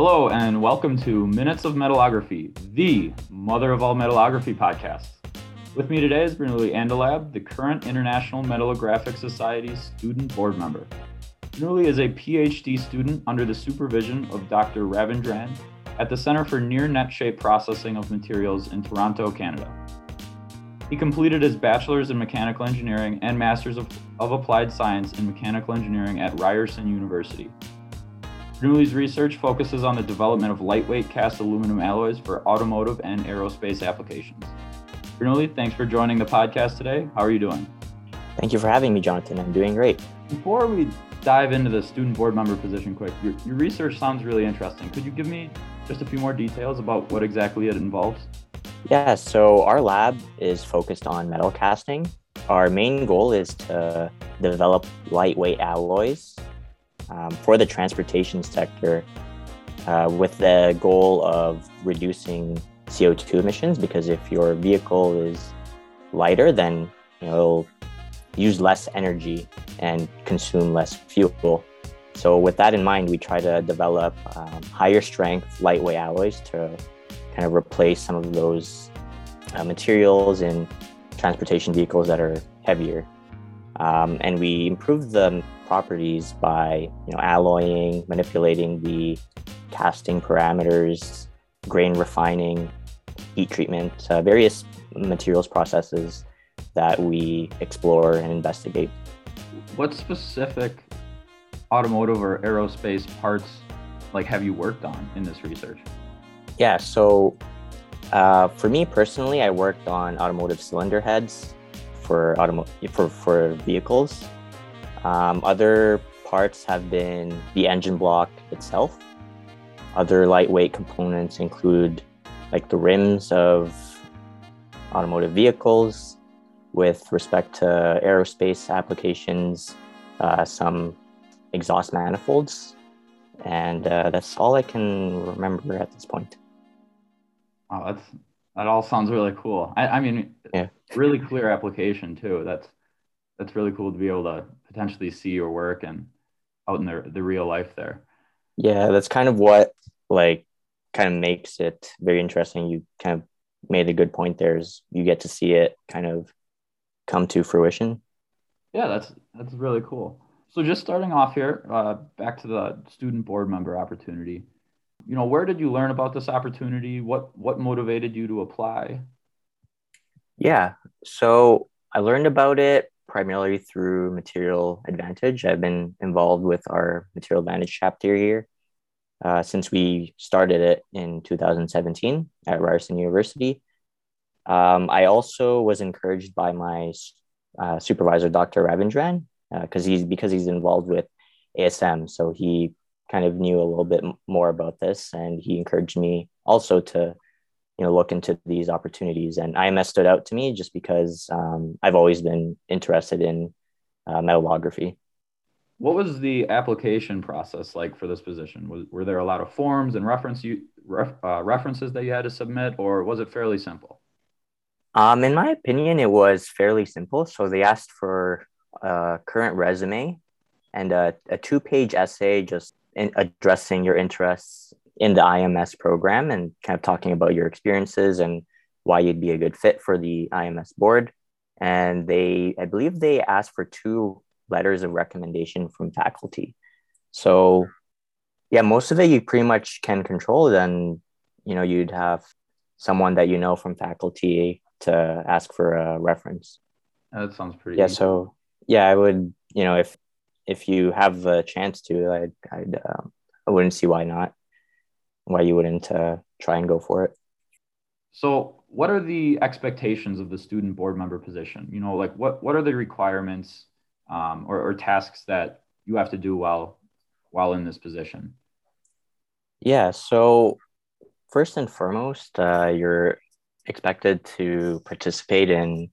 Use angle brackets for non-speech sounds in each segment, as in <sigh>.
Hello, and welcome to Minutes of Metallography, the mother of all metallography podcasts. With me today is Bernoulli Andilab, the current International Metallographic Society student board member. Bernoulli is a PhD student under the supervision of Dr. Ravindran at the Center for Near Net Shape Processing of Materials in Toronto, Canada. He completed his bachelor's in mechanical engineering and master's of, of applied science in mechanical engineering at Ryerson University. Bernoulli's research focuses on the development of lightweight cast aluminum alloys for automotive and aerospace applications. Bernoulli, thanks for joining the podcast today. How are you doing? Thank you for having me, Jonathan. I'm doing great. Before we dive into the student board member position quick, your, your research sounds really interesting. Could you give me just a few more details about what exactly it involves? Yeah, so our lab is focused on metal casting. Our main goal is to develop lightweight alloys um, for the transportation sector uh, with the goal of reducing CO2 emissions because if your vehicle is lighter, then you know, it'll use less energy and consume less fuel. So, with that in mind, we try to develop um, higher strength, lightweight alloys to kind of replace some of those uh, materials in transportation vehicles that are heavier. Um, and we improve the properties by you know alloying, manipulating the casting parameters, grain refining, heat treatment, uh, various materials processes that we explore and investigate. What specific automotive or aerospace parts like have you worked on in this research? Yeah, so uh, for me personally, I worked on automotive cylinder heads for automo- for for vehicles. Um, other parts have been the engine block itself. Other lightweight components include like the rims of automotive vehicles. With respect to aerospace applications, uh, some exhaust manifolds, and uh, that's all I can remember at this point. Oh, that's that all sounds really cool. I, I mean, yeah. really clear application too. That's that's really cool to be able to potentially see your work and out in the the real life there. Yeah, that's kind of what like kind of makes it very interesting. You kind of made a good point there is you get to see it kind of come to fruition. Yeah, that's that's really cool. So just starting off here, uh, back to the student board member opportunity. You know, where did you learn about this opportunity? What what motivated you to apply? Yeah, so I learned about it primarily through Material Advantage. I've been involved with our Material Advantage chapter here uh, since we started it in 2017 at Ryerson University. Um, I also was encouraged by my uh, supervisor, Dr. Ravindran, because uh, he's because he's involved with ASM, so he kind of knew a little bit more about this, and he encouraged me also to, you know, look into these opportunities. And IMS stood out to me just because um, I've always been interested in uh, metallography. What was the application process like for this position? Was, were there a lot of forms and reference you, ref, uh, references that you had to submit, or was it fairly simple? Um, in my opinion, it was fairly simple. So they asked for a current resume and a, a two page essay just in addressing your interests in the IMS program and kind of talking about your experiences and why you'd be a good fit for the IMS board. And they, I believe they asked for two letters of recommendation from faculty. So, yeah, most of it you pretty much can control. Then, you know, you'd have someone that you know from faculty to ask for a reference. That sounds pretty. Yeah. Easy. So, yeah, I would, you know, if if you have a chance to, I'd, I'd um, I wouldn't see why not, why you wouldn't uh, try and go for it. So, what are the expectations of the student board member position? You know, like what what are the requirements um, or, or tasks that you have to do while while in this position? Yeah. So, first and foremost, uh, you're expected to participate in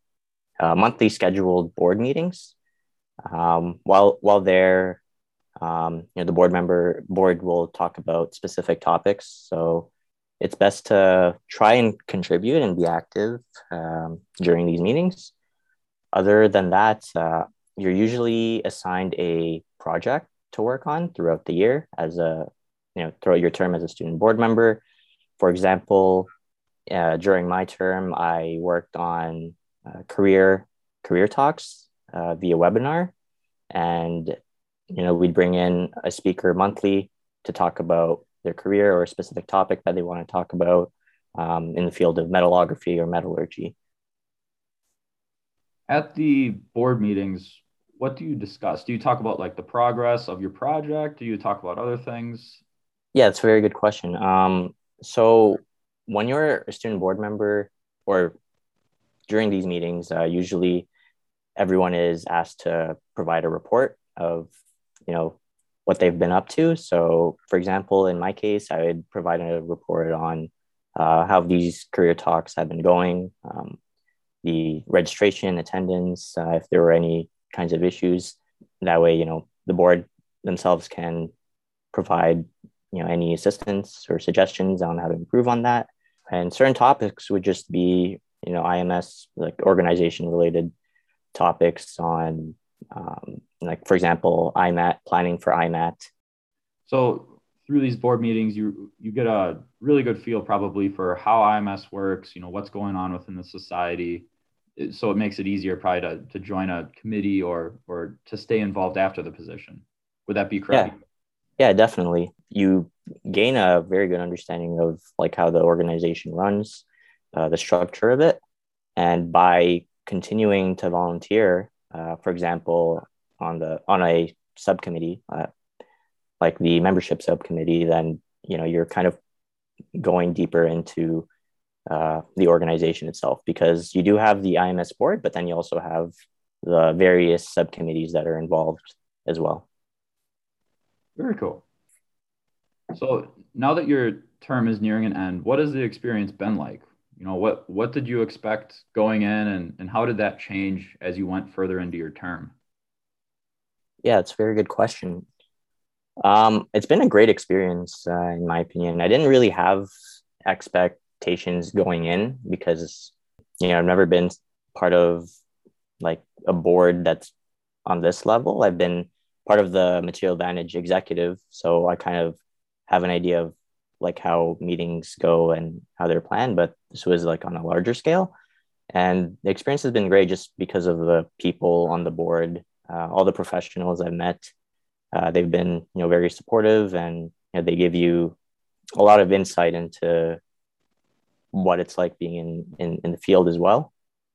uh, monthly scheduled board meetings. Um, while while there, um, you know, the board member board will talk about specific topics. So it's best to try and contribute and be active um, during these meetings. Other than that, uh, you're usually assigned a project to work on throughout the year as a you know throughout your term as a student board member. For example, uh, during my term, I worked on uh, career career talks uh, via webinar, and you know we'd bring in a speaker monthly to talk about their career or a specific topic that they want to talk about um, in the field of metallography or metallurgy. At the board meetings, what do you discuss? Do you talk about like the progress of your project? Do you talk about other things? Yeah, it's a very good question. Um, so when you're a student board member or during these meetings, uh, usually everyone is asked to provide a report of, you know, what they've been up to. So, for example, in my case, I would provide a report on uh, how these career talks have been going, um, the registration, attendance, uh, if there were any kinds of issues. That way, you know, the board themselves can provide, you know, any assistance or suggestions on how to improve on that. And certain topics would just be, you know, IMS, like organization related topics on, um, like, for example, IMAT, planning for IMAT. So through these board meetings, you you get a really good feel probably for how IMS works, you know, what's going on within the society. So it makes it easier probably to, to join a committee or or to stay involved after the position. Would that be correct? Yeah. Yeah, definitely. You gain a very good understanding of like how the organization runs, uh, the structure of it, and by continuing to volunteer, uh, for example, on the on a subcommittee, uh, like the membership subcommittee, then you know you're kind of going deeper into uh, the organization itself because you do have the IMS board, but then you also have the various subcommittees that are involved as well. Very cool. So now that your term is nearing an end, what has the experience been like? You know, what what did you expect going in and, and how did that change as you went further into your term? Yeah, it's a very good question. Um, it's been a great experience, uh, in my opinion. I didn't really have expectations going in because, you know, I've never been part of like a board that's on this level. I've been part of the Material Advantage executive, so I kind of have an idea of like how meetings go and how they're planned. But this was like on a larger scale, and the experience has been great just because of the people on the board, uh, all the professionals I've met. Uh, they've been you know very supportive, and you know, they give you a lot of insight into what it's like being in, in in the field as well.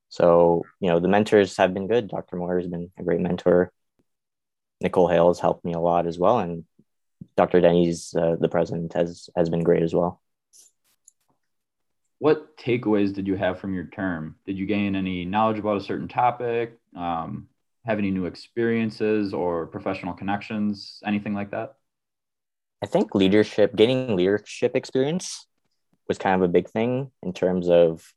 So you know the mentors have been good. Dr. Moore has been a great mentor. Nicole Hale has helped me a lot as well, and Dr. Dennies uh, the president has has been great as well. What takeaways did you have from your term? Did you gain any knowledge about a certain topic? Um, have any new experiences or professional connections? Anything like that? I think leadership, gaining leadership experience, was kind of a big thing in terms of,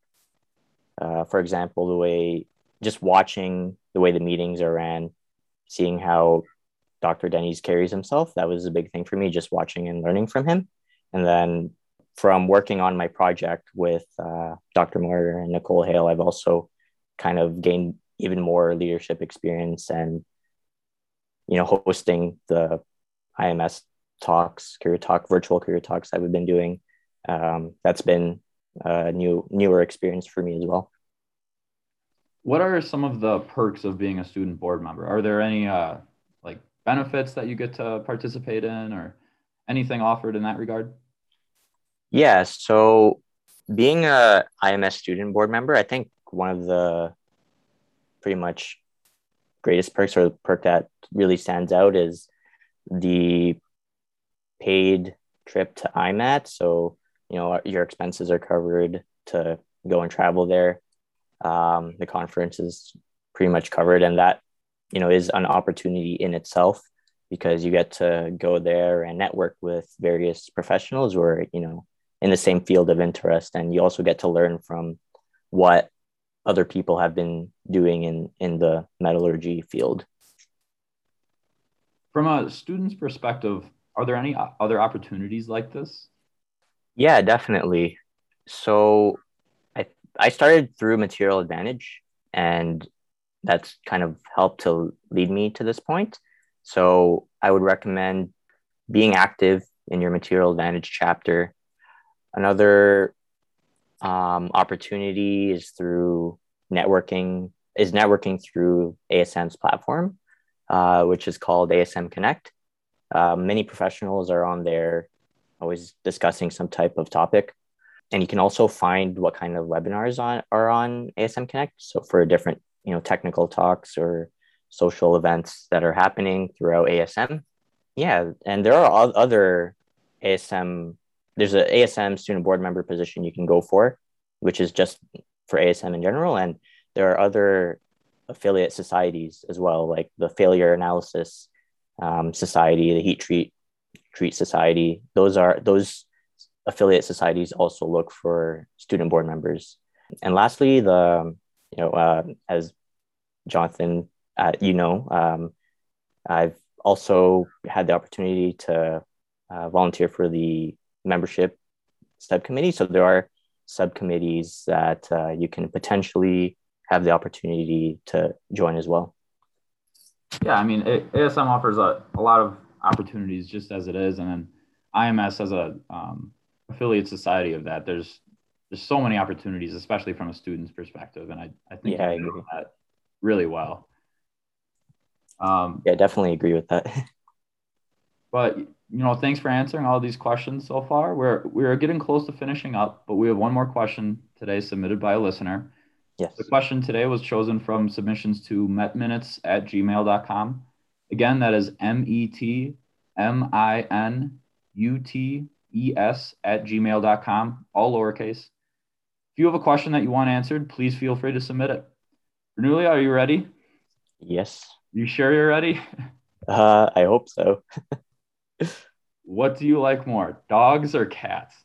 uh, for example, the way just watching the way the meetings are ran, seeing how Dr. Dennies carries himself. That was a big thing for me, just watching and learning from him. And then from working on my project with uh, Dr. Moore and Nicole Hale, I've also kind of gained even more leadership experience and, you know, hosting the IMS talks, career talk, virtual career talks that we've been doing. Um, that's been a new, newer experience for me as well. What are some of the perks of being a student board member? Are there any uh, like benefits that you get to participate in or anything offered in that regard? Yeah, so being a IMS student board member, I think one of the pretty much greatest perks or the perk that really stands out is the paid trip to IMAT. So, you know, your expenses are covered to go and travel there. Um, the conference is pretty much covered, and that you know is an opportunity in itself because you get to go there and network with various professionals who are you know in the same field of interest. And you also get to learn from what other people have been doing in in the metallurgy field. From a student's perspective are there any other opportunities like this? Yeah definitely. So i i started through material advantage and that's kind of helped to lead me to this point. So I would recommend being active in your material advantage chapter. Another um, opportunity is through networking is networking through ASM's platform, uh, which is called ASM Connect. Uh, many professionals are on there, always discussing some type of topic, and you can also find what kind of webinars on are on ASM Connect. So for a different you know technical talks or social events that are happening throughout ASM. Yeah, and there are other ASM. There's an ASM student board member position you can go for, which is just for ASM in general, and there are other affiliate societies as well, like the Failure Analysis um, Society, the Heat Treat Treat Society. Those are those affiliate societies also look for student board members. And lastly, the you know uh, as Jonathan, uh, you know, um, I've also had the opportunity to uh, volunteer for the membership subcommittee. So there are subcommittees that uh, you can potentially have the opportunity to join as well. Yeah, I mean, ASM offers a, a lot of opportunities just as it is, and then IMS as a um, affiliate society of that. There's there's so many opportunities, especially from a student's perspective, and I I think yeah, I agree. that really well. Um, yeah, definitely agree with that. <laughs> but you know, thanks for answering all these questions so far. We're we're getting close to finishing up, but we have one more question today submitted by a listener. Yes. The question today was chosen from submissions to metminutes at gmail.com. Again, that is M E T M I N U T E S at gmail.com, all lowercase. If you have a question that you want answered, please feel free to submit it. Bernoulli, are you ready? Yes. You sure you're ready? <laughs> Uh, I hope so. <laughs> what do you like more, dogs or cats?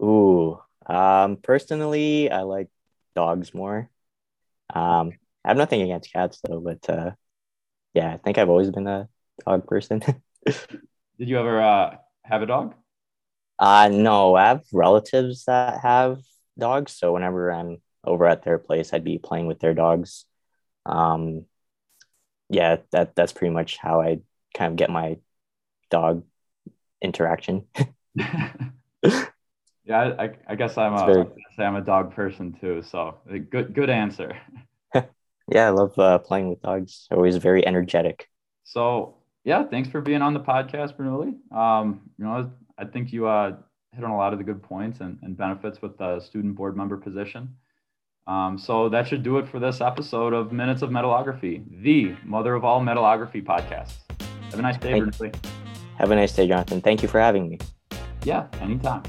Ooh, um, personally, I like dogs more. Um, I have nothing against cats though, but uh, yeah, I think I've always been a dog person. <laughs> Did you ever uh, have a dog? Uh, no, I have relatives that have dogs. So whenever I'm over at their place, I'd be playing with their dogs. Um, yeah, that that's pretty much how I kind of get my dog interaction. <laughs> <laughs> Yeah, I, I guess I'm a very... say I'm a dog person too. So good good answer. <laughs> yeah, I love uh, playing with dogs. Always very energetic. So yeah, thanks for being on the podcast, Bernoulli. Um, you know, I think you uh, hit on a lot of the good points and, and benefits with the student board member position. Um, so that should do it for this episode of Minutes of Metallography, the mother of all metallography podcasts. Have a nice day. Have a nice day, Jonathan. Thank you for having me. Yeah, anytime.